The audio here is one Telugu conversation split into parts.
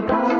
माता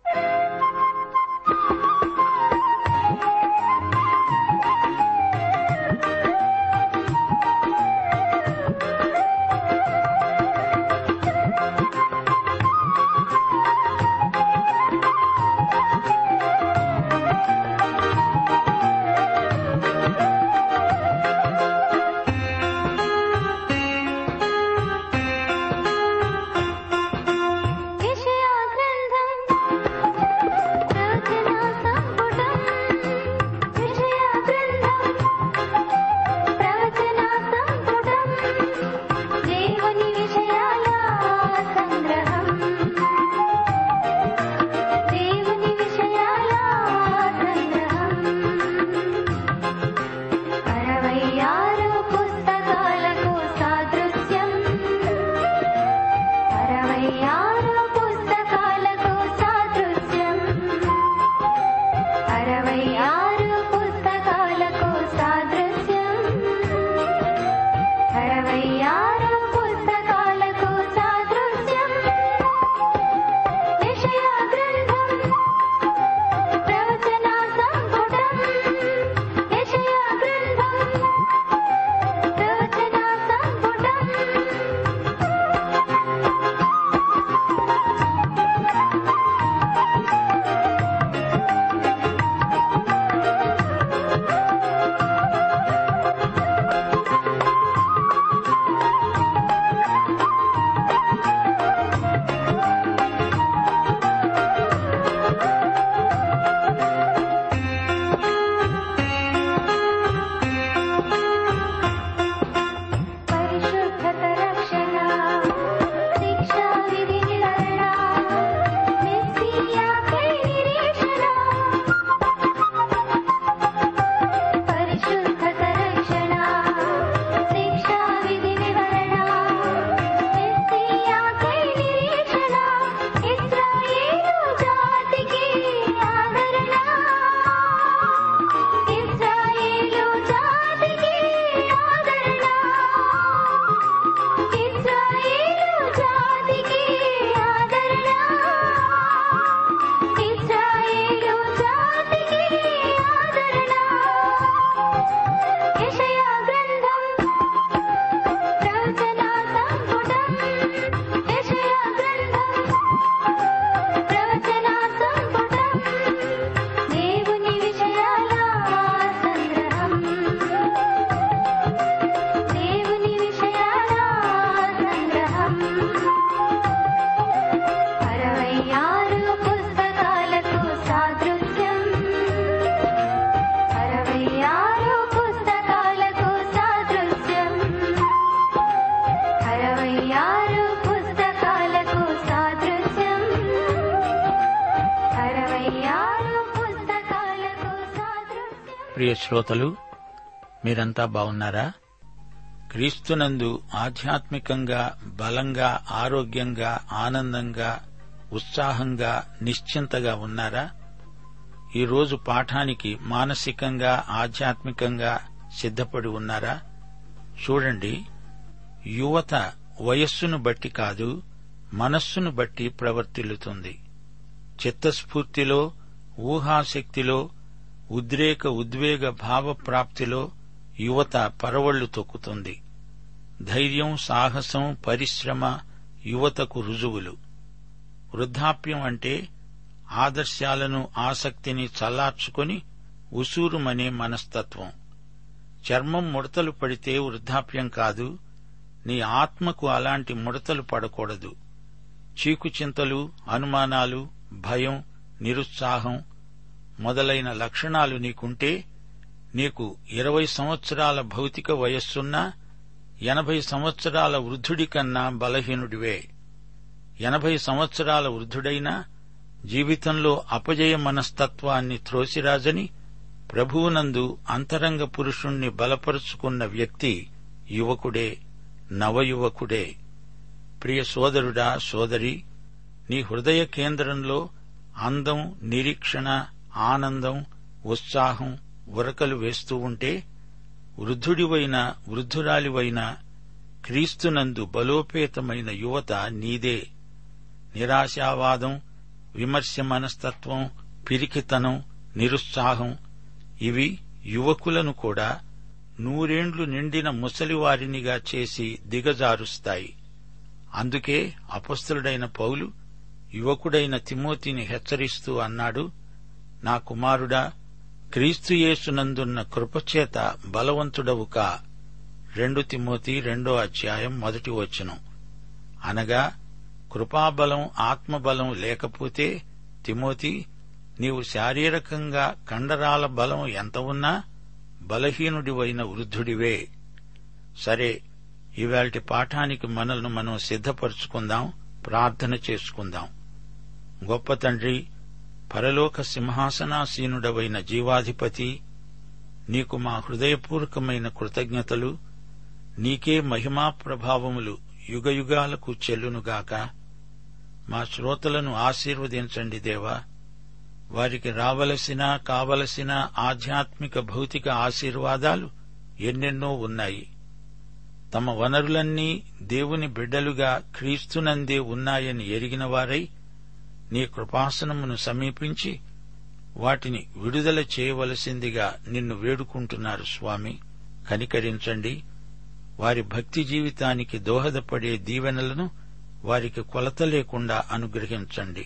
ప్రియ శ్రోతలు మీరంతా బాగున్నారా? క్రీస్తునందు ఆధ్యాత్మికంగా బలంగా ఆరోగ్యంగా ఆనందంగా ఉత్సాహంగా నిశ్చింతగా ఉన్నారా? ఈరోజు పాఠానికి మానసికంగా ఆధ్యాత్మికంగా సిద్ధపడి ఉన్నారా? చూడండి యువత వయస్సును బట్టి కాదు మనస్సును బట్టి ప్రవర్తిల్లుతుంది. చిత్తస్ఫూర్తిలో ఊహాశక్తిలో ఉద్రేక ఉద్వేగ భావప్రాప్తిలో యువత పరవళ్ళు తొక్కుతుంది. ధైర్యం సాహసం పరిశ్రమ యువతకు రుజువులు. వృద్ధాప్యం అంటే ఆదర్శాలను ఆసక్తిని చల్లార్చుకొని ఉసూరుమనే మనస్తత్వం. చర్మం ముడతలు పడితే వృద్ధాప్యం కాదు నీ ఆత్మకు అలాంటి ముడతలు పడకూడదు. చీకుచింతలు అనుమానాలు భయం నిరుత్సాహం మొదలైన లక్షణాలు నీకుంటే నీకు ఇరవై సంవత్సరాల భౌతిక వయస్సున్నా ఎనభై సంవత్సరాల వృద్ధుడి కన్నా బలహీనుడివే. ఎనభై సంవత్సరాల వృద్ధుడైనా జీవితంలో అపజయ మనస్తత్వాన్ని త్రోసిరాజని ప్రభువునందు అంతరంగ పురుషుణ్ణి బలపరుచుకున్న వ్యక్తి యువకుడే నవయువకుడే. ప్రియ సోదరుడా సోదరి నీ హృదయ కేంద్రంలో అందం నిరీక్షణ ఆనందం ఉత్సాహం ఉరకలు వేస్తూ ఉంటే వృద్ధుడివైన వృద్ధురాలివైన క్రీస్తునందు బలోపేతమైన యువత నీదే. నిరాశావాదం విమర్శ మనస్తత్వం పిరికితనం నిరుత్సాహం ఇవి యువకులను కూడా నూరేండ్లు నిండిన ముసలివారినిగా చేసి దిగజారుస్తాయి. అందుకే అపస్తుడైన పౌలు యువకుడైన తిమోతిని హెచ్చరిస్తూ అన్నాడు నా కుమారుడా క్రీస్తుయేసునందున్న కృపచేత బలవంతుడవుక. రెండు తిమోతి రెండో అధ్యాయం మొదటి వచనం. అనగా కృపాబలం ఆత్మబలం లేకపోతే తిమోతి నీవు శారీరకంగా కండరాల బలం ఎంత ఉన్నా బలహీనుడివైన వృద్ధుడివే. సరే ఇవాల్టి పాఠానికి మనల్ని మనం సిద్ధపరుచుకుందాం ప్రార్థన చేసుకుందాం. గొప్ప తండ్రి పరలోక సింహాసనాసీనుడవైన జీవాధిపతి నీకు మా హృదయపూర్వకమైన కృతజ్ఞతలు నీకే మహిమా ప్రభావములు యుగయుగాలకు చెల్లునుగాక. మా శ్రోతలను ఆశీర్వదించండి దేవా. వారికి రావలసిన కావలసిన ఆధ్యాత్మిక భౌతిక ఆశీర్వాదాలు ఎన్నెన్నో ఉన్నాయి. తమ వనరులన్నీ దేవుని బిడ్డలుగా క్రీస్తునందే ఉన్నాయని ఎరిగిన వారై నీ కృపాసనమును సమీపించి వాటిని విడుదల చేయవలసిందిగా నిన్ను వేడుకుంటున్నారు స్వామి. కనికరించండి. వారి భక్తి జీవితానికి దోహదపడే దీవెనలను వారికి కొలత లేకుండా అనుగ్రహించండి.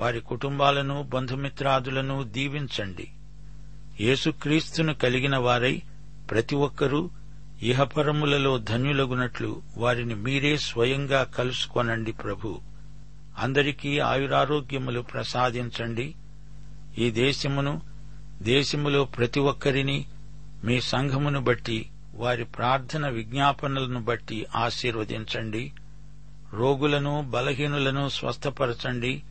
వారి కుటుంబాలను బంధుమిత్రాదులను దీవించండి. యేసుక్రీస్తును కలిగిన వారై ప్రతి ఒక్కరూ ఇహపరములలో ధన్యులగునట్లు వారిని మీరే స్వయంగా కలుసుకొనండి ప్రభు. అందరికీ ఆయురారోగ్యములు ప్రసాదించండి. ఈ దేశమును దేశములో ప్రతి ఒక్కరిని మీ సంఘమును బట్టి వారి ప్రార్థన విజ్ఞాపనలను బట్టి ఆశీర్వదించండి. రోగులను బలహీనులను స్వస్థపరచండి.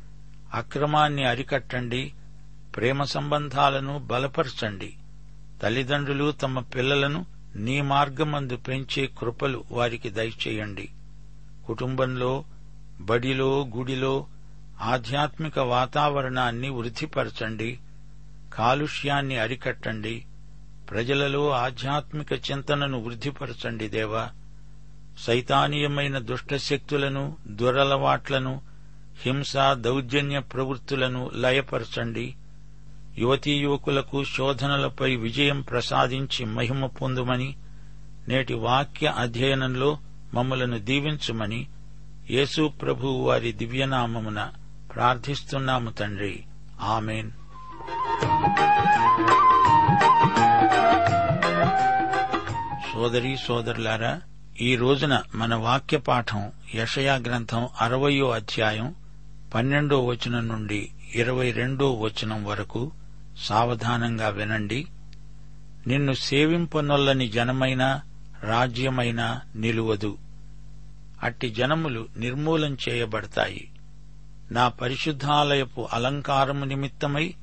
అక్రమాన్ని అరికట్టండి. ప్రేమ సంబంధాలను బలపరచండి. తల్లిదండ్రులు తమ పిల్లలను నీ మార్గమందు పెంచే కృపలు వారికి దయచేయండి. కుటుంబంలో బడిలో గుడిలో ఆధ్యాత్మిక వాతావరణాన్ని వృద్ధిపరచండి కాలుష్యాన్ని అరికట్టండి ప్రజలలో ఆధ్యాత్మిక చింతనను వృద్ధిపరచండి దేవా. సైతానీయమైన దుష్టశక్తులను దురలవాట్లను హింస దౌర్జన్య ప్రవృత్తులను లయపరచండి. యువతీ యువకులకు శోధనలపై విజయం ప్రసాదించి మహిమ పొందుమని నేటి వాక్య అధ్యయనంలో మమ్మలను దీవించుమని యేసు ప్రభు వారి దివ్యనామమున ప్రార్థిస్తున్నాము తండ్రి. ఆమెన్. సోదరి సోదరులారా ఈ రోజున మన వాక్య పాఠం యషయా గ్రంథం అరవయో అధ్యాయం పన్నెండో వచనం నుండి ఇరవై రెండో వచనం వరకు సావధానంగా వినండి. నిన్ను సేవింపనొల్లని జనమైనా రాజ్యమైనా నిలువదు. అట్టి జనములు నిర్మూలం చేయబడతాయి. నా పరిశుద్ధాలయపు అలంకారము నిమిత్తమై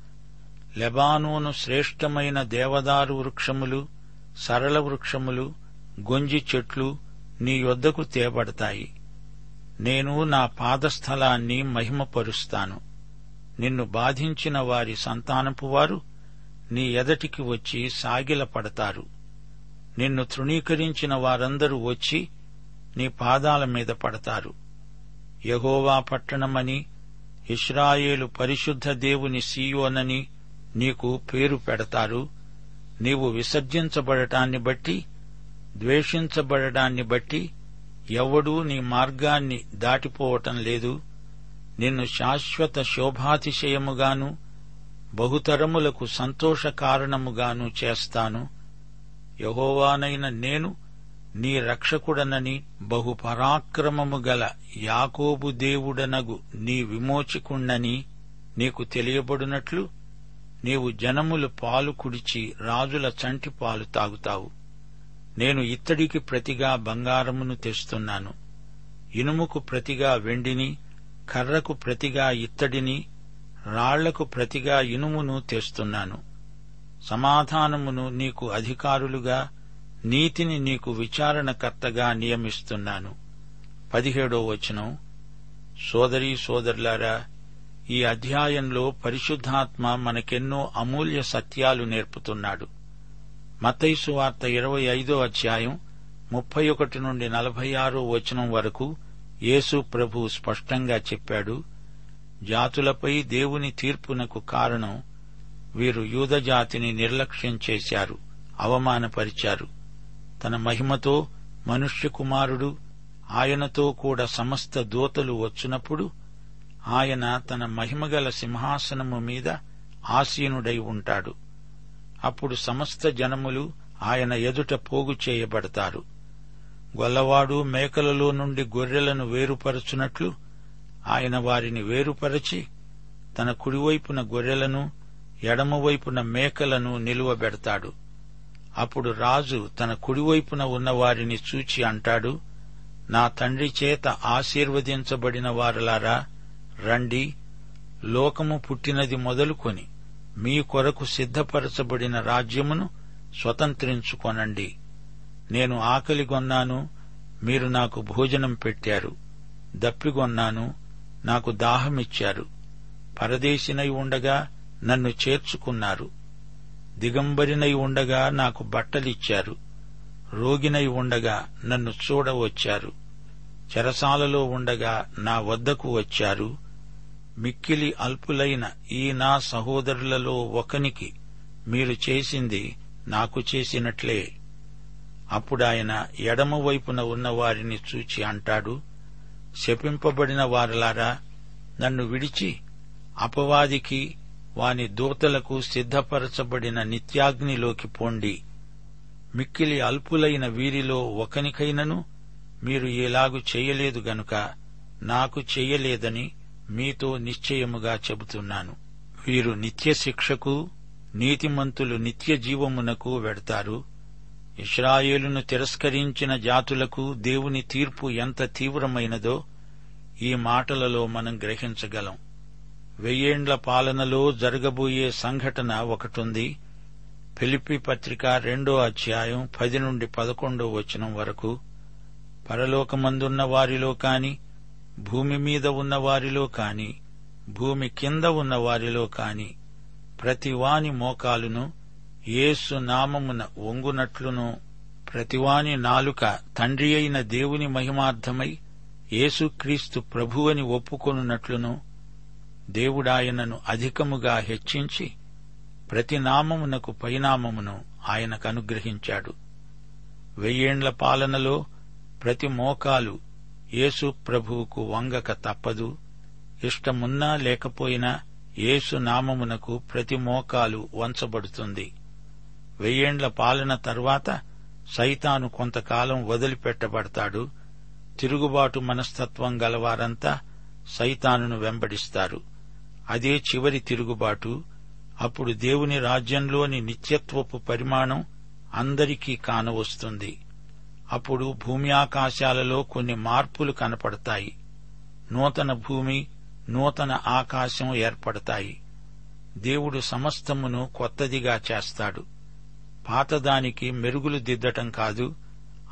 లెబానోను శ్రేష్టమైన దేవదారు వృక్షములు సరళ వృక్షములు గొంజి చెట్లు నీ యొద్దకు తేబడతాయి. నేను నా పాదస్థలాన్ని మహిమపరుస్తాను. నిన్ను బాధించిన వారి సంతానపు వారు నీ ఎదటికి వచ్చి సాగిలపడతారు. నిన్ను తృణీకరించిన వారందరూ వచ్చి నీ పాదాల మీద పడతారు. యహోవా పట్టణమని ఇస్రాయేలు పరిశుద్ధ దేవుని సీయోనని నీకు పేరు పెడతారు. నీవు విసర్జించబడటాన్ని బట్టి ద్వేషించబడటాన్ని బట్టి ఎవడూ నీ మార్గాన్ని దాటిపోవటం లేదు. నిన్ను శాశ్వత శోభాతిశయముగాను బహుతరములకు సంతోష కారణముగాను చేస్తాను. యహోవానైన నేను నీ రక్షకుడనని బహుపరాక్రమము గల యాకోబు దేవుడనగు నీ విమోచకుణ్ణని నీకు తెలియబడినట్లు నీవు జనములు పాలు కుడిచి రాజుల చంటి పాలు తాగుతావు. నేను ఇత్తడికి ప్రతిగా బంగారమును తెస్తున్నాను. ఇనుముకు ప్రతిగా వెండిని కర్రకు ప్రతిగా ఇత్తడిని రాళ్ళకు ప్రతిగా ఇనుమును తెస్తున్నాను. సమాధానమును నీకు అధికారులుగా నీతిని నీకు విచారణకర్తగా నియమిస్తున్నాను. పదిహేడో వచనం. సోదరీ సోదరులారా ఈ అధ్యాయంలో పరిశుద్ధాత్మ మనకెన్నో అమూల్య సత్యాలు నేర్పుతున్నాడు. మతైసు వార్త ఇరవై ఐదో అధ్యాయం ముప్పై ఒకటి నుండి నలభై ఆరో వచనం వరకు యేసు ప్రభు స్పష్టంగా చెప్పాడు జాతులపై దేవుని తీర్పునకు కారణం వీరు యూదజాతిని నిర్లక్ష్యం చేశారు అవమానపరిచారు. తన మహిమతో మనుష్య కుమారుడు ఆయనతో కూడా సమస్త దూతలు వచ్చినప్పుడు ఆయన తన మహిమగల సింహాసనము మీద ఆసీనుడై ఉంటాడు. అప్పుడు సమస్త జనములు ఆయన ఎదుట పోగు చేయబడతారు. గొల్లవాడు మేకలలో నుండి గొర్రెలను వేరుపరచునట్లు ఆయన వారిని వేరుపరచి తన కుడివైపున గొర్రెలను ఎడమవైపున మేకలను నిలువబెడతాడు. అప్పుడు రాజు తన కుడివైపున ఉన్నవారిని చూచి అంటాడు నా తండ్రి చేత ఆశీర్వదించబడిన వారలారా రండి లోకము పుట్టినది మొదలుకొని మీ కొరకు సిద్ధపరచబడిన రాజ్యమును స్వతంత్రించుకొనండి. నేను ఆకలిగొన్నాను మీరు నాకు భోజనం పెట్టారు. దప్పిగొన్నాను నాకు దాహమిచ్చారు. పరదేశినై ఉండగా నన్ను చేర్చుకున్నారు. దిగంబరినై ఉండగా నాకు బట్టలిచ్చారు. రోగినై ఉండగా నన్ను చూడవచ్చారు. చెరసాలలో ఉండగా నా వద్దకు వచ్చారు. మిక్కిలి అల్పులైన ఈ నా సహోదరులలో ఒకనికి మీరు చేసింది నాకు చేసినట్లే. అప్పుడాయన ఎడమవైపున ఉన్నవారిని ఉన్న వారిని చూచి అంటాడు శపింపబడిన వారలారా నన్ను విడిచి అపవాదికి వాని దూతలకు సిద్ధపరచబడిన నిత్యాగ్నిలోకి పోండి. మిక్కిలి అల్పులైన వీరిలో ఒకనికైనను మీరు ఇలాగు చేయలేదు గనుక నాకు చెయ్యలేదని మీతో నిశ్చయముగా చెబుతున్నాను. వీరు నిత్య శిక్షకు నీతిమంతులు నిత్య జీవమునకు వెడతారు. ఇస్రాయేలును తిరస్కరించిన జాతులకు దేవుని తీర్పు ఎంత తీవ్రమైనదో ఈ మాటలలో మనం గ్రహించగలం. వెయ్యేండ్ల పాలనలో జరగబోయే సంఘటన ఒకటుంది. ఫిలిపి పత్రిక రెండో అధ్యాయం పది నుండి పదకొండో వచనం వరకు. పరలోకమందున్న వారిలో కాని భూమి మీద ఉన్న వారిలో కాని భూమి కింద ఉన్న వారిలో కాని ప్రతివాని మోకాలును యేసు నామమున వంగునట్లును. ప్రతివాని నాలుక తండ్రి అయిన దేవుని మహిమార్థమై యేసుక్రీస్తు ప్రభువని ఒప్పుకొనున్నట్లును. దేవుడాయనను అధికముగా హెచ్చించి ప్రతి నామమునకు పైనామమును ఆయనకు అనుగ్రహించాడు. వెయ్యేండ్ల పాలనలో ప్రతి మోకాలు యేసు ప్రభువుకు వంగక తప్పదు. ఇష్టమున్నా లేకపోయినా యేసు నామమునకు ప్రతి మోకాలు వంచబడుతుంది. వెయ్యేండ్ల పాలన తర్వాత సైతాను కొంతకాలం వదిలిపెట్టబడతాడు. తిరుగుబాటు మనస్తత్వం గలవారంతా సైతానును వెంబడిస్తారు. అదే చివరి తిరుగుబాటు. అప్పుడు దేవుని రాజ్యంలోని నిత్యత్వపు పరిమాణం అందరికీ కానవస్తుంది. అప్పుడు భూమి ఆకాశాలలో కొన్ని మార్పులు కనపడతాయి. నూతన భూమి నూతన ఆకాశం ఏర్పడతాయి. దేవుడు సమస్తమును కొత్తదిగా చేస్తాడు. పాతదానికి మెరుగులు దిద్దటం కాదు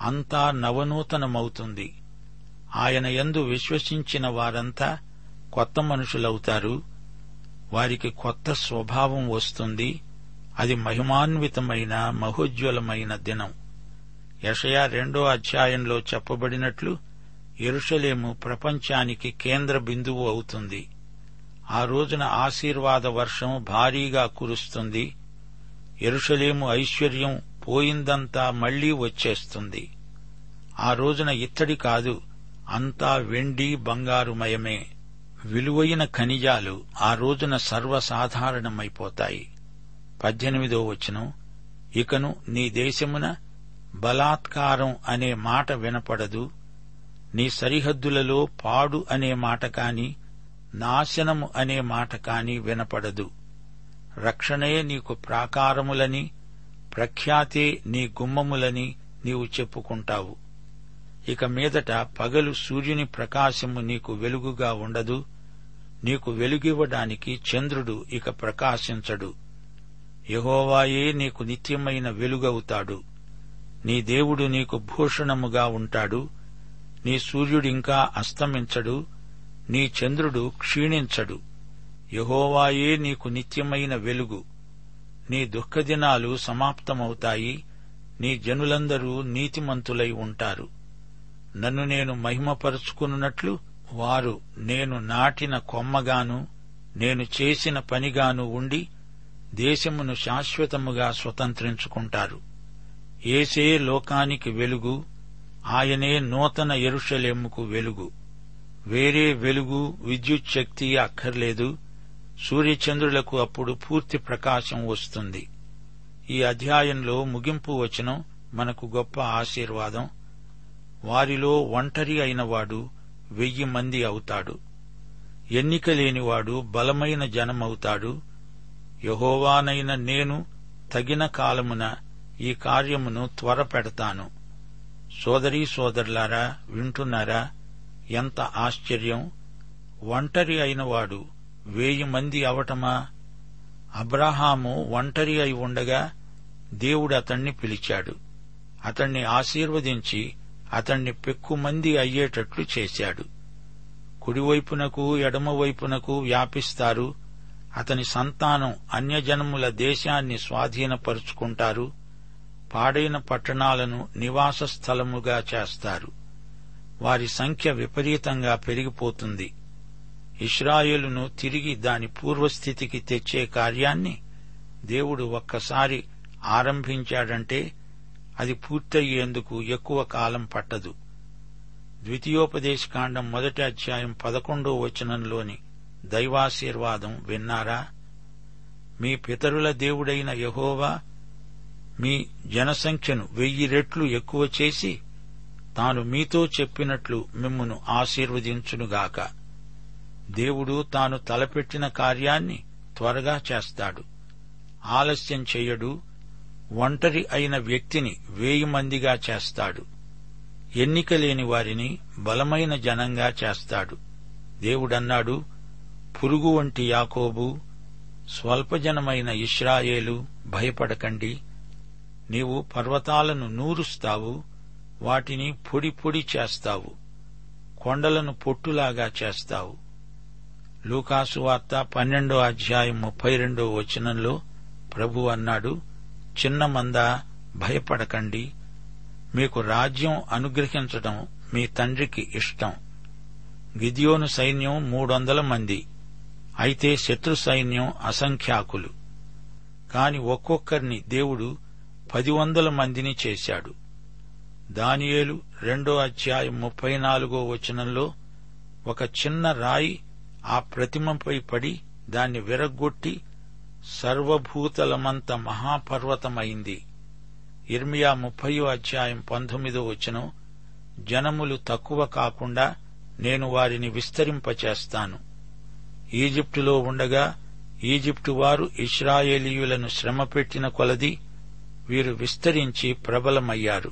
అంతా నవనూతనమవుతుంది. ఆయన యందు విశ్వసించిన వారంతా కొత్త మనుషులవుతారు. వారికి కొత్త స్వభావం వస్తుంది. అది మహిమాన్వితమైన మహోజ్వలమైన దినం. యషయా రెండో అధ్యాయంలో చెప్పబడినట్లు ఎరుషలేము ప్రపంచానికి కేంద్ర బిందువు అవుతుంది. ఆ రోజున ఆశీర్వాద వర్షం భారీగా కురుస్తుంది. ఎరుషలేము ఐశ్వర్యం పోయిందంతా మళ్ళీ వచ్చేస్తుంది. ఆ రోజున ఇత్తడి కాదు అంతా వెండి బంగారుమయమే. విలువైన ఖనిజాలు ఆ రోజున సర్వసాధారణమైపోతాయి. పద్దెనిమిదో వచనం ఇకను నీ దేశమున బలాత్కారం అనే మాట వినపడదు నీ సరిహద్దులలో పాడు అనే మాట కాని నాశనము అనే మాట కాని వినపడదు. రక్షణయే నీకు ప్రాకారములని ప్రఖ్యాతే నీ గుమ్మములని నీవు చెప్పుకుంటావు. ఇక మీదట పగలు సూర్యుని ప్రకాశము నీకు వెలుగుగా ఉండదు నీకు వెలుగివ్వడానికి చంద్రుడు ఇక ప్రకాశించడు. యహోవాయే నీకు నిత్యమైన వెలుగవుతాడు. నీ దేవుడు నీకు భూషణముగా ఉంటాడు. నీ సూర్యుడింకా అస్తమించడు. నీ చంద్రుడు క్షీణించడు. యహోవాయే నీకు నిత్యమైన వెలుగు. నీ దుఃఖదినాలు సమాప్తమవుతాయి. నీ జనులందరూ నీతిమంతులై ఉంటారు. నన్ను నేను మహిమపరుచుకున్నట్లు వారు నేను నాటిన కొమ్మగాను నేను చేసిన పనిగాను ఉండి దేశమును శాశ్వతముగా స్వతంత్రించుకుంటారు. ఏసే లోకానికి వెలుగు ఆయనే నూతన ఎరుషలేముకు వెలుగు. వేరే వెలుగు విద్యుత్ శక్తి అక్కర్లేదు సూర్యచంద్రులకు అప్పుడు పూర్తి ప్రకాశం వస్తుంది. ఈ అధ్యాయంలో ముగింపు వచనం మనకు గొప్ప ఆశీర్వాదం. వారిలో ఒంటరి అయినవాడు వెయ్యి మంది అవుతాడు. ఎన్నిక లేనివాడు బలమైన జనమవుతాడు. యహోవానైన నేను తగిన కాలమున ఈ కార్యమును త్వరపెడతాను. సోదరీ సోదరులారా వింటున్నారా? ఎంత ఆశ్చర్యం! ఒంటరి అయినవాడు వేయి మంది అవటమా? అబ్రహాము ఒంటరి అయి ఉండగా దేవుడు అతణ్ణి పిలిచాడు. అతణ్ణి ఆశీర్వదించి అతణ్ణి పెక్కుమంది అయ్యేటట్లు చేశాడు. కుడివైపునకు ఎడమవైపునకు వ్యాపిస్తారు. అతని సంతానం అన్యజనముల దేశాన్ని స్వాధీనపరుచుకుంటారు. పాడైన పట్టణాలను నివాస స్థలముగా చేస్తారు. వారి సంఖ్య విపరీతంగా పెరిగిపోతుంది. ఇస్రాయేలును తిరిగి దాని పూర్వస్థితికి తెచ్చే కార్యాన్ని దేవుడు ఒక్కసారి ఆరంభించాడంటే అది పూర్తయ్యేందుకు ఎక్కువ కాలం పట్టదు. ద్వితీయోపదేశకాండం మొదటి అధ్యాయం పదకొండో వచనంలోని దైవాశీర్వాదం విన్నారా? మీ పితరుల దేవుడైన యహోవా మీ జనసంఖ్యను వెయ్యి రెట్లు ఎక్కువ చేసి తాను మీతో చెప్పినట్లు మిమ్మును ఆశీర్వదించునుగాక. దేవుడు తాను తలపెట్టిన కార్యాన్ని త్వరగా చేస్తాడు. ఆలస్యం చెయ్యడు ఒంటరి అయిన వ్యక్తిని వేయి మందిగా చేస్తాడు. ఎన్నిక లేని వారిని బలమైన జనంగా చేస్తాడు. దేవుడన్నాడు పురుగు వంటి యాకోబు స్వల్పజనమైన ఇస్రాయేలు భయపడకండి. నీవు పర్వతాలను నూరుస్తావు వాటిని పొడి పొడి చేస్తావు కొండలను పొట్టులాగా చేస్తావు. లూకాసు వార్త పన్నెండో అధ్యాయం ముప్పై రెండో వచనంలో ప్రభు అన్నాడు చిన్న మందా భయపడకండి. మీకు రాజ్యం అనుగ్రహించటం మీ తండ్రికి ఇష్టం. గిదియోను సైన్యం మూడొందల మంది. అయితే శత్రు సైన్యం అసంఖ్యాకులు. కాని ఒక్కొక్కరిని దేవుడు పది వందల మందిని చేశాడు. దానియేలు రెండో అధ్యాయం ముప్పై నాలుగో వచనంలో ఒక చిన్న రాయి ఆ ప్రతిమపై పడి దాన్ని విరగ్గొట్టి సర్వభూతలమంత మహాపర్వతమైంది. ఇర్మియా ముప్పయో అధ్యాయం పంతొమ్మిదో వచనం జనములు తక్కువ కాకుండా నేను వారిని విస్తరింపచేస్తాను. ఈజిప్టులో ఉండగా ఈజిప్టు వారు ఇస్రాయేలీయులను శ్రమపెట్టిన కొలది వీరు విస్తరించి ప్రబలమయ్యారు.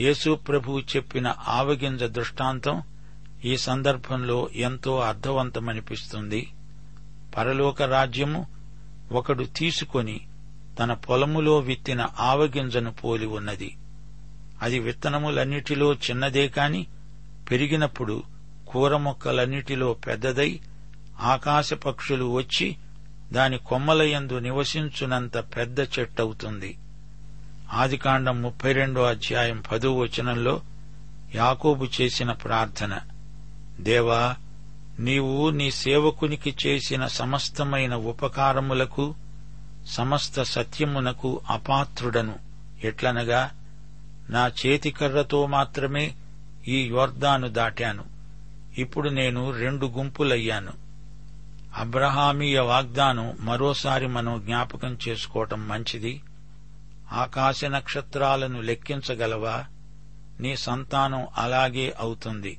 యేసు ప్రభువు చెప్పిన ఆవగింజ దృష్టాంతం ఈ సందర్భంలో ఎంతో అర్థవంతమనిపిస్తుంది. పరలోక రాజ్యము ఒకడు తీసుకొని తన పొలములో విత్తిన ఆవగింజను పోలి ఉన్నది. అది విత్తనములన్నిటిలో చిన్నదే కాని పెరిగినప్పుడు కూర మొక్కలన్నిటిలో పెద్దదై ఆకాశ పక్షులు వచ్చి దాని కొమ్మలయందు నివసించునంత పెద్ద చెట్టవుతుంది. ఆదికాండం ముప్పై రెండో అధ్యాయం పదో వచనంలో యాకోబు చేసిన ప్రార్థన. దేవా నీవు నీ సేవకునికి చేసిన సమస్తమైన ఉపకారములకు సమస్త సత్యమునకు అపాత్రుడను. ఎట్లనగా నా చేతికర్రతో మాత్రమే ఈ యోర్దాను దాటాను. ఇప్పుడు నేను రెండు గుంపులయ్యాను. అబ్రహామీయ వాగ్దానం మరోసారి మనం జ్ఞాపకం చేసుకోవటం మంచిది. ఆకాశ నక్షత్రాలను లెక్కించగలవా? నీ సంతానం అలాగే అవుతుంది.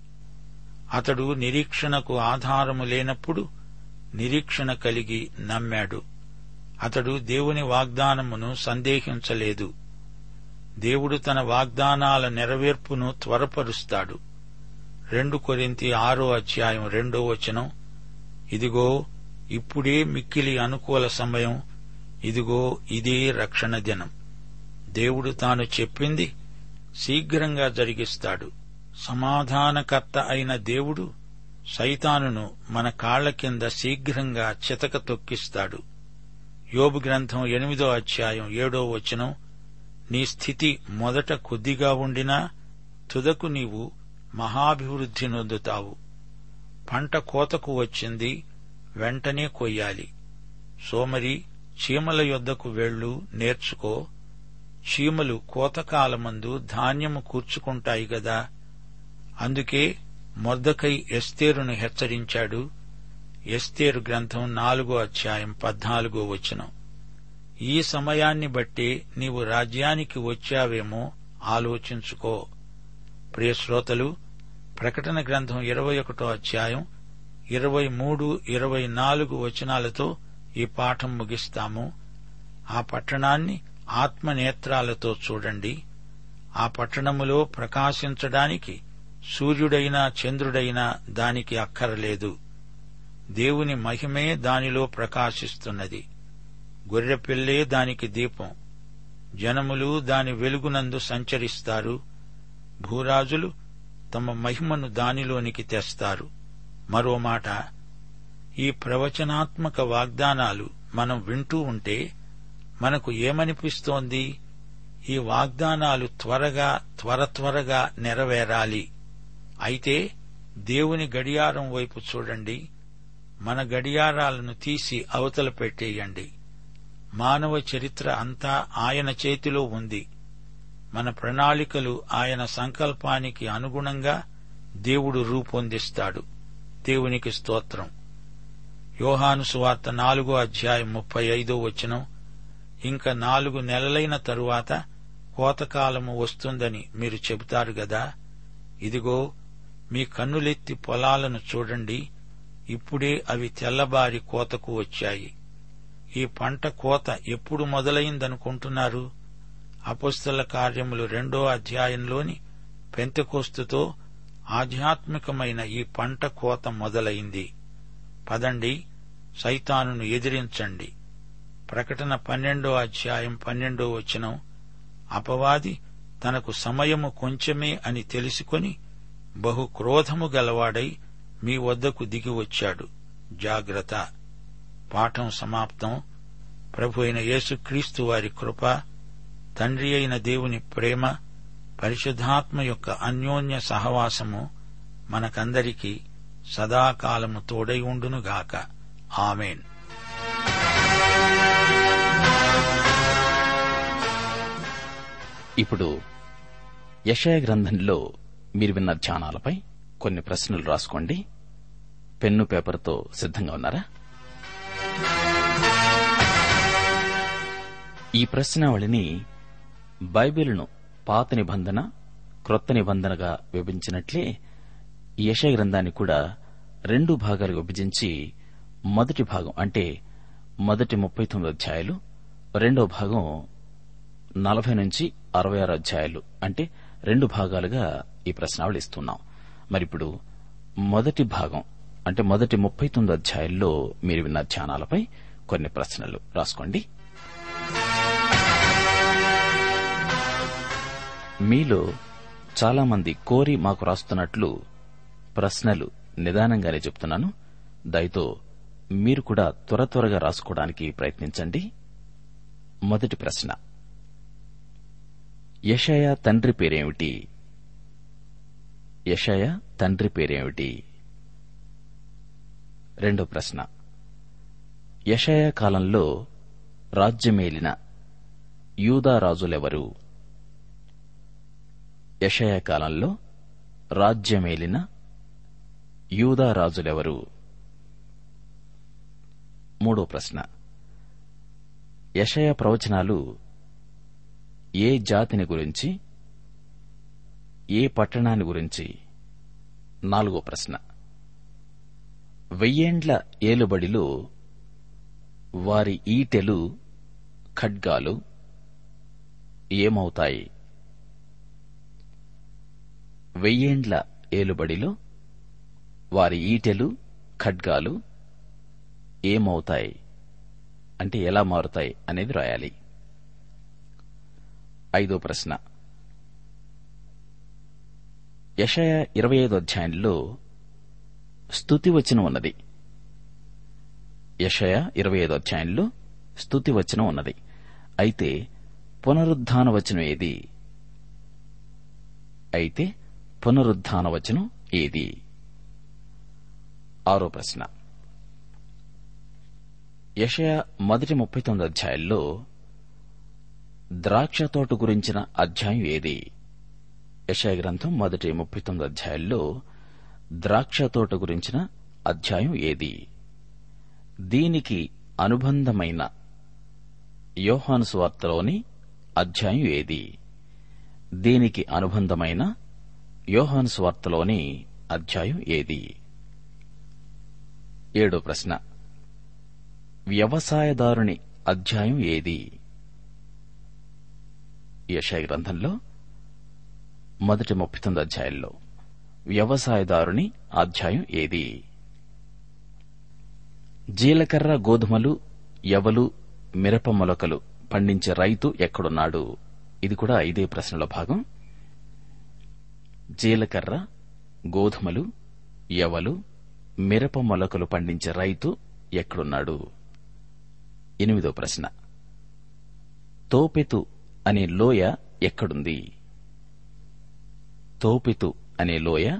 అతడు నిరీక్షణకు ఆధారము లేనప్పుడు నిరీక్షణ కలిగి నమ్మాడు. అతడు దేవుని వాగ్దానమును సందేహించలేదు. దేవుడు తన వాగ్దానాల నెరవేర్పును త్వరపరుస్తాడు. రెండు కొరింతి ఆరో అధ్యాయం రెండో వచనం ఇదిగో ఇప్పుడే మిక్కిలి అనుకూల సమయం ఇదిగో ఇదే రక్షణ దినం. దేవుడు తాను చెప్పింది శీఘ్రంగా జరిగిస్తాడు. సమాధానకర్త అయిన దేవుడు సైతానును మన కాళ్ళ కింద శీఘ్రంగా చితక తొక్కిస్తాడు. యోబు గ్రంథం ఎనిమిదో అధ్యాయం ఏడో వచనం నీ స్థితి మొదట కొద్దిగా ఉండినా తుదకు నీవు మహాభివృద్ధి నొందుతావు. పంట కోతకు వచ్చింది వెంటనే కొయ్యాలి. సోమరి చీమల యొద్దకు వెళ్ళు నేర్చుకో. చీమలు కోతకాలమందు ధాన్యము కూర్చుకుంటాయి గదా అందుకే మొర్దకై ఎస్తేరును హెచ్చరించాడు. ఎస్తేరు గ్రంథం నాలుగో అధ్యాయం పద్నాలుగో వచనం. ఈ సమయాన్ని బట్టి నీవు రాజ్యానికి వచ్చావేమో ఆలోచించుకో. ప్రియశ్రోతలు ప్రకటన గ్రంథం ఇరవై ఒకటో అధ్యాయం ఇరవై మూడు ఇరవై నాలుగు వచనాలతో ఈ పాఠం ముగిస్తాము. ఆ పట్టణాన్ని ఆత్మనేత్రాలతో చూడండి. ఆ పట్టణములో ప్రకాశించడానికి సూర్యుడైనా చంద్రుడైనా దానికి అక్కరలేదు. దేవుని మహిమే దానిలో ప్రకాశిస్తున్నది. గొర్రెపిల్లే దానికి దీపం. జనములు దాని వెలుగునందు సంచరిస్తారు. భూరాజులు తమ మహిమను దానిలోనికి తెస్తారు. మరో మాట ఈ ప్రవచనాత్మక వాగ్దానాలు మనం వింటూ ఉంటే మనకు ఏమనిపిస్తోంది? ఈ వాగ్దానాలు త్వరగా త్వర త్వరగా నెరవేరాలి. అయితే దేవుని గడియారం వైపు చూడండి. మన గడియారాలను తీసి అవతల పెట్టేయండి. మానవ చరిత్ర అంతా ఆయన చేతిలో ఉంది. మన ప్రణాళికలు ఆయన సంకల్పానికి అనుగుణంగా దేవుడు రూపొందిస్తాడు. దేవునికి స్తోత్రం. యోహాను సువార్త నాలుగో అధ్యాయం ముప్పై ఐదో వచనం. ఇంకా నాలుగు నెలలైన తరువాత కోతకాలము వస్తుందని మీరు చెబుతారు గదా? ఇదిగో మీ కన్నులెత్తి పొలాలను చూడండి. ఇప్పుడే అవి తెల్లబారి కోతకు వచ్చాయి. ఈ పంట కోత ఎప్పుడు మొదలైందనుకుంటున్నారు? అపుస్తల కార్యములు రెండో అధ్యాయంలోని పెంతకోస్తుతో ఆధ్యాత్మికమైన ఈ పంట కోత మొదలైంది. పదండి సైతానును ఎదిరించండి. ప్రకటన పన్నెండో అధ్యాయం పన్నెండో వచనం అపవాది తనకు సమయము కొంచెమే అని తెలుసుకొని బహు క్రోధము గలవాడై మీ వద్దకు దిగి వచ్చాడు. జాగ్రత్త. పాఠం సమాప్తం. ప్రభు అయిన యేసుక్రీస్తు వారి కృప తండ్రి అయిన దేవుని ప్రేమ పరిశుద్ధాత్మ యొక్క అన్యోన్య సహవాసము మనకందరికీ సదాకాలము తోడై ఉండునుగాక ఆమెన్. ఇప్పుడు యషయ గ్రంథంలో మీరు విన్న ధ్యానాలపై కొన్ని ప్రశ్నలు రాసుకోండి. పెన్ను పేపర్తో సిద్ధంగా ఉన్నారా? ఈ ప్రశ్నావళిని బైబిల్ను పాత నిబంధన క్రొత్త నిబంధనగా విభజించినట్లే యశ గ్రంథాన్ని కూడా రెండు భాగాలు విభజించి మొదటి భాగం అంటే మొదటి ముప్పై తొమ్మిది అధ్యాయులు రెండో భాగం నలభై నుంచి అరవై ఆరు అధ్యాయాలు అంటే రెండు భాగాలుగా ఈ ప్రశ్నావళి ఇస్తున్నాం. మరిప్పుడు మొదటి భాగం అంటే మొదటి ముప్పై తొమ్మిది అధ్యాయుల్లో మీరు విన్న ధ్యానాలపై కొన్ని ప్రశ్నలు రాసుకోండి. మీలో చాలామంది కోరి మాకు రాస్తున్నట్లు ప్రశ్నలు నిదానంగానే చెప్తున్నాను. దయతో మీరు కూడా త్వర త్వరగా రాసుకోవడానికి ప్రయత్నించండి. మొదటి ప్రశ్న. యషయా తండ్రి పేరేమిటి? యషయ తండ్రి పేరేమిటి? రెండో ప్రశ్న. యషయ కాలంలో రాజ్యమేలిన యూదా రాజులెవరు? యషయ కాలంలో రాజ్యమేలిన యూదా రాజులెవరు? మూడో ప్రశ్న. యషయ ప్రవచనాలు ఏ జాతిని గురించి ఏ పట్టణాన్ని గురించి? నాలుగో ప్రశ్న. వెయ్యేండ్ల ఏలుబడిలో వారి ఈటెలు ఖడ్గాలు ఏమవుతాయి? వెయ్యేండ్ల ఏలుబడిలో వారి ఈటెలు ఖడ్గాలు ఏమవుతాయి? అంటే ఎలా మారుతాయి అనేది రాయాలి. ఐదో ప్రశ్న. యషయ ఇరవై ఐదు అధ్యాయంలో స్థుతి వచనం ఉన్నది. యషయ ఇరవై ఐదు అధ్యాయంలో స్థుతి వచనం ఉన్నది. అయితే పునరుద్ధాన వచనం ఏది? అయితే పునరుద్ధాన వచనం ఏది? ఆరో ప్రశ్న. యషయ మొదటి ముప్పై తొమ్మిది అధ్యాయంలో ద్రాక్ష తోట గురించిన అధ్యాయం ఏది? యషయ గ్రంథం మొదటి ముప్పై తొమ్మిది అధ్యాయంలో ద్రాక్ష తోట గురించిన అధ్యాయం ఏది? దీనికి అనుబంధమైన యోహాను స్వార్తలోని అధ్యాయం ఏది? దీనికి అనుబంధమైన యోహాను స్వార్తలోని అధ్యాయం ఏది? ఏడో ప్రశ్న. వ్యవసాయదారుని అధ్యాయం ఏది? యశయ గ్రంథంలో మొదటి ముప్పై తొమ్మిది అధ్యాయంలో వ్యవసాయదారుని అధ్యాయం ఏది? జీలకర్ర గోధుమలు ఎవలు మిరప మొలకలు పండించే రైతు ఎక్కడున్నాడు? ఇది కూడా ఇదే ప్రశ్నలో భాగం. జీలకర్ర గోధుమలు ఎవలు మిరప మొలకలు పండించే రైతు ఎక్కడున్నాడు? ఎనిమిదో ప్రశ్న. తోపెతు అనే లోయ ఎక్కడుంది? తోపితు అనే లోయ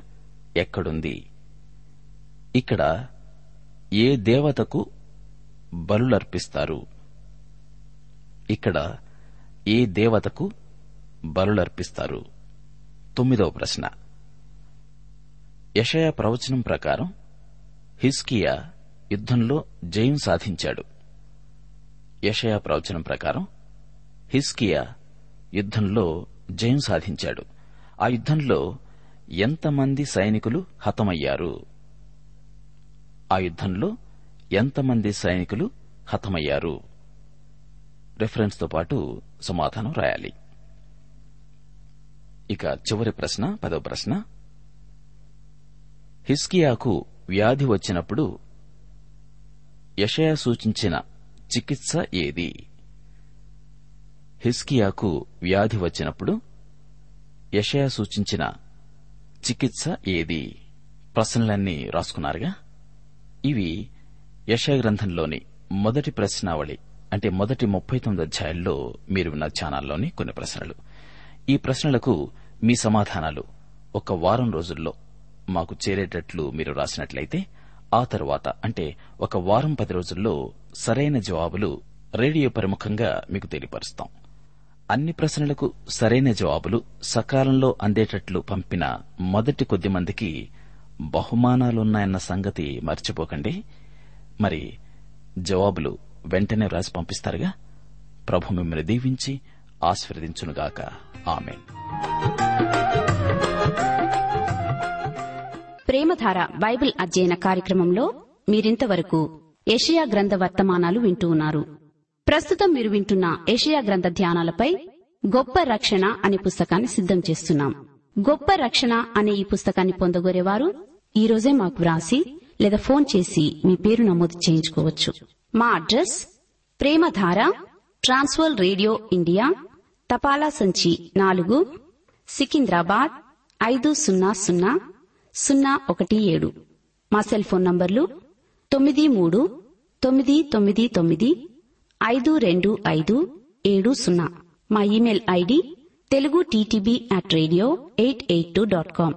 ఎక్కడుంది? ఇక్కడ ఏ దేవతకు బలులర్పిస్తారు? ఇక్కడ ఏ దేవతకు బలులర్పిస్తారు? తొమ్మిదవ ప్రశ్న. యషయ ప్రవచనం ప్రకారం హిస్కియా యుద్ధంలో జయం సాధించాడు. యషయా ప్రవచనం ప్రకారం హిస్కియా యుద్ధంలో జయం సాధించాడు. ఆ యుద్ధంలో ఎంతమంది సైనికులు హతమయ్యారు? ఆ యుద్ధంలో ఎంతమంది సైనికులు హతమయ్యారు? రెఫరెన్స్తో పాటు సమాధానం రాయాలి. ఇక చివరి ప్రశ్న పదవ ప్రశ్న. హిస్కియాకు వ్యాధి వచ్చినప్పుడు యషయ సూచించిన చికిత్స ఏది? హిస్కియాకు వ్యాధి వచ్చినప్పుడు యషయా సూచించిన చికిత్స ఏది? ప్రశ్నలన్నీ రాసుకున్నారుగా? ఇవి యషయా గ్రంథంలోని మొదటి ప్రశ్నావళి అంటే మొదటి ముప్పై తొమ్మిది అధ్యాయాల్లో మీరు విన్న ఛానల్లోని కొన్ని ప్రశ్నలు. ఈ ప్రశ్నలకు మీ సమాధానాలు ఒక వారం రోజుల్లో మాకు చేరేటట్లు మీరు రాసినట్లయితే ఆ తరువాత అంటే ఒక వారం పది రోజుల్లో సరైన జవాబులు రేడియో ప్రముఖంగా మీకు తెలియపరుస్తాం. అన్ని ప్రశ్నలకు సరైన జవాబులు సకాలంలో అందేటట్లు పంపిన మొదటి కొద్ది మందికి బహుమానాలున్నాయన్న సంగతి మర్చిపోకండి. మరి జవాబులు వెంటనే రాసి పంపిస్తారుగా. ప్రభు మిమ్మల్ని దీవించి ఆశీర్వదించునుగాక. ఆమె ప్రేమధార బైబిల్ అధ్యయన కార్యక్రమంలో మీరింతవరకు ఏషియా గ్రంథ వర్తమానాలు వింటూ ఉన్నారు. ప్రస్తుతం మీరు వింటున్న ఏషియా గ్రంథ ధ్యానాలపై గొప్ప రక్షణ అనే పుస్తకాన్ని సిద్ధం చేస్తున్నాం. గొప్ప రక్షణ అనే ఈ పుస్తకాన్ని పొందగోరేవారు ఈ రోజే మాకు వ్రాసి లేదా ఫోన్ చేసి మీ పేరు నమోదు చేయించుకోవచ్చు. మా address Premadhara Trans World Radio India తపాలా సంచి నాలుగు సికింద్రాబాద్ ఐదు సున్నా సున్నా సున్నా ఒకటి ఏడు. మా సెల్ ఫోన్ నంబర్లు తొమ్మిది మూడు తొమ్మిది తొమ్మిది తొమ్మిది ఐదు రెండు ఐదు ఏడు సున్నా. మా email ID Telugu TTB at radio eight eight two dot com